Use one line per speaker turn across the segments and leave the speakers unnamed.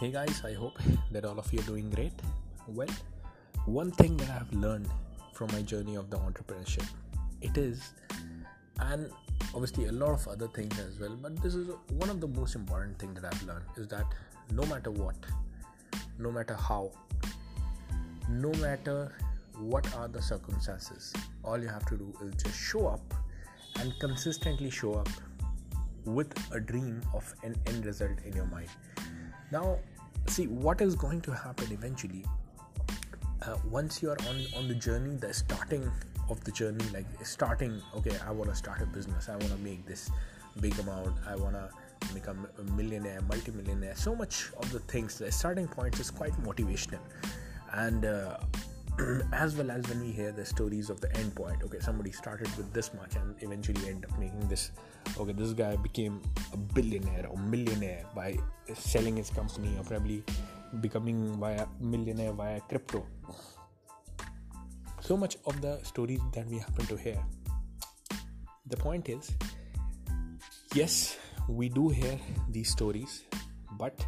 Hey guys, I hope that all of you are doing great. Well, one thing that I have learned from my journey of the entrepreneurship, it is, and obviously a lot of other things as well, but this is one of the most important thing that I've learned is that no matter what, no matter how, no matter what are the circumstances, all you have to do is just show up and consistently show up with a dream of an end result in your mind. Now, see what is going to happen eventually. Uh, once you are on on the journey, the starting of the journey, like starting. Okay, I want to start a business. I want to make this big amount. I want to become a millionaire, multi-millionaire. So much of the things. The starting point is quite motivational, and. Uh, as well as when we hear the stories of the end point. Okay somebody started with this much and eventually end up making this. Okay this guy became a billionaire or millionaire by selling his company or probably becoming via millionaire via crypto. So much of the stories that we happen to hear. The point is yes we do hear these stories but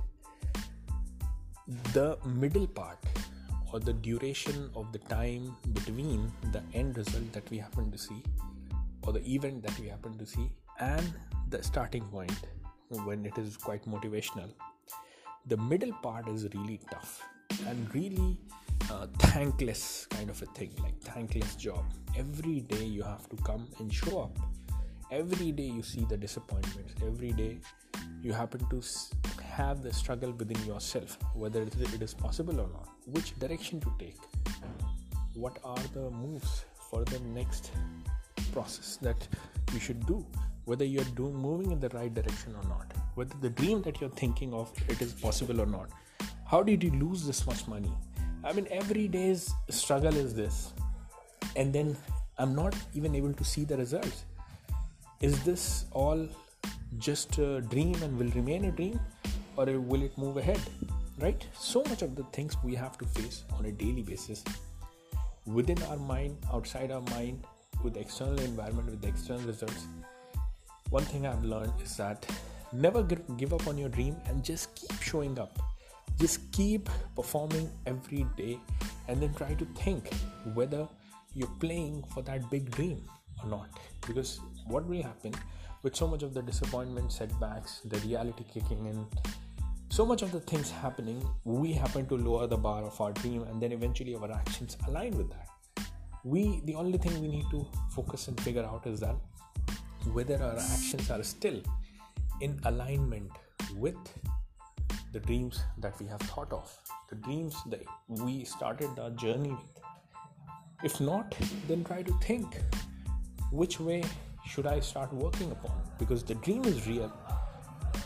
the middle part or the duration of the time between the end result that we happen to see or the event that we happen to see and the starting point when it is quite motivational. The middle part is really tough and really uh, thankless kind of a thing like thankless job. Every day you have to come and show up. Every day you see the disappointments. Every day you happen to have the struggle within yourself whether it is possible or not which direction to take? What are the moves for the next process that you should do? Whether you're doing moving in the right direction or not? Whether the dream that you're thinking of it is possible or not? How did you lose this much money? I mean every day's struggle is this. And then i'm not even able to see the results. Is this all just a dream and will remain a dream or will it move ahead right? So much of the things we have to face on a daily basis within our mind outside our mind with the external environment with the external results. One thing i've learned is that never give up on your dream and just keep showing up. Just keep performing every day and then try to think whether you're playing for that big dream or not. Because what will happen with so much of the disappointment setbacks the reality kicking in so much of the things happening we happen to lower the bar of our dream and then eventually our actions align with that. We the only thing we need to focus and figure out is that whether our actions are still in alignment with the dreams that we have thought of the dreams that we started our journey with. If not then try to think which way should i start working upon? Because the dream is real.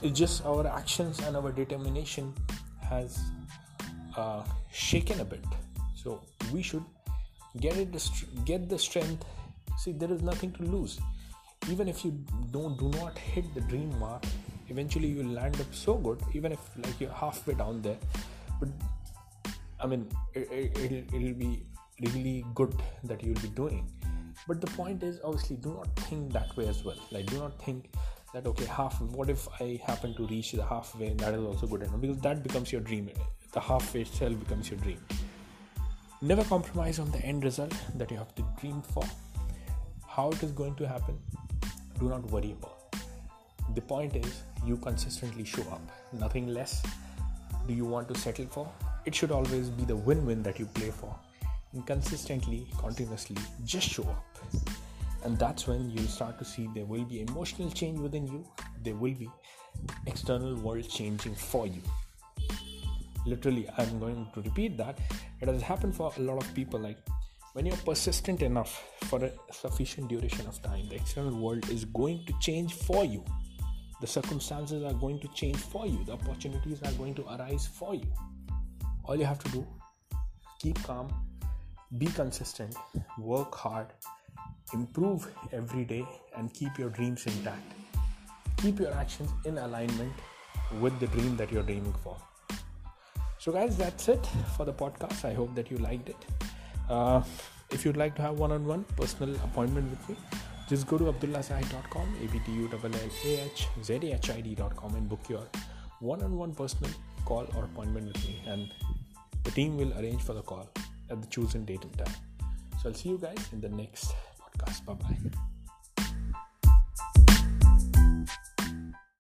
It's just our actions and our determination has uh, shaken a bit. So we should get it get the strength. See there is nothing to lose. Even if you don't do not hit the dream mark eventually you'll land up so good even if like you're halfway down there. But i mean it, it, it'll, it'll be really good that you'll be doing but the point is obviously do not think that way as well. Like do not think that okay half what if i happen to reach the halfway that is also good enough? Because that becomes your dream. The halfway itself becomes your dream. Never compromise on the end result that you have to dream for. How it is going to happen do not worry about. The point is you consistently show up. Nothing less do you want to settle for. It should always be the win-win that you play for consistently continuously just show up. And that's when you start to see there will be emotional change within you. There will be external world changing for you. Literally i'm going to repeat that. It has happened for a lot of people like when you're persistent enough for a sufficient duration of time the external world is going to change for you. The circumstances are going to change for you. The opportunities are going to arise for you. All you have to do keep calm be consistent work hard improve every day and keep your dreams intact. Keep your actions in alignment with the dream that you're dreaming for. So, guys, that's it for the podcast. I hope that you liked it. Uh, if you'd like to have one on one personal appointment with me, just go to abdullahzahid.com, A B T U L L A H Z A H I D.com, and book your one on one personal call or appointment with me, and the team will arrange for the call at the chosen date and time. So I'll see you guys in the next podcast. Bye bye.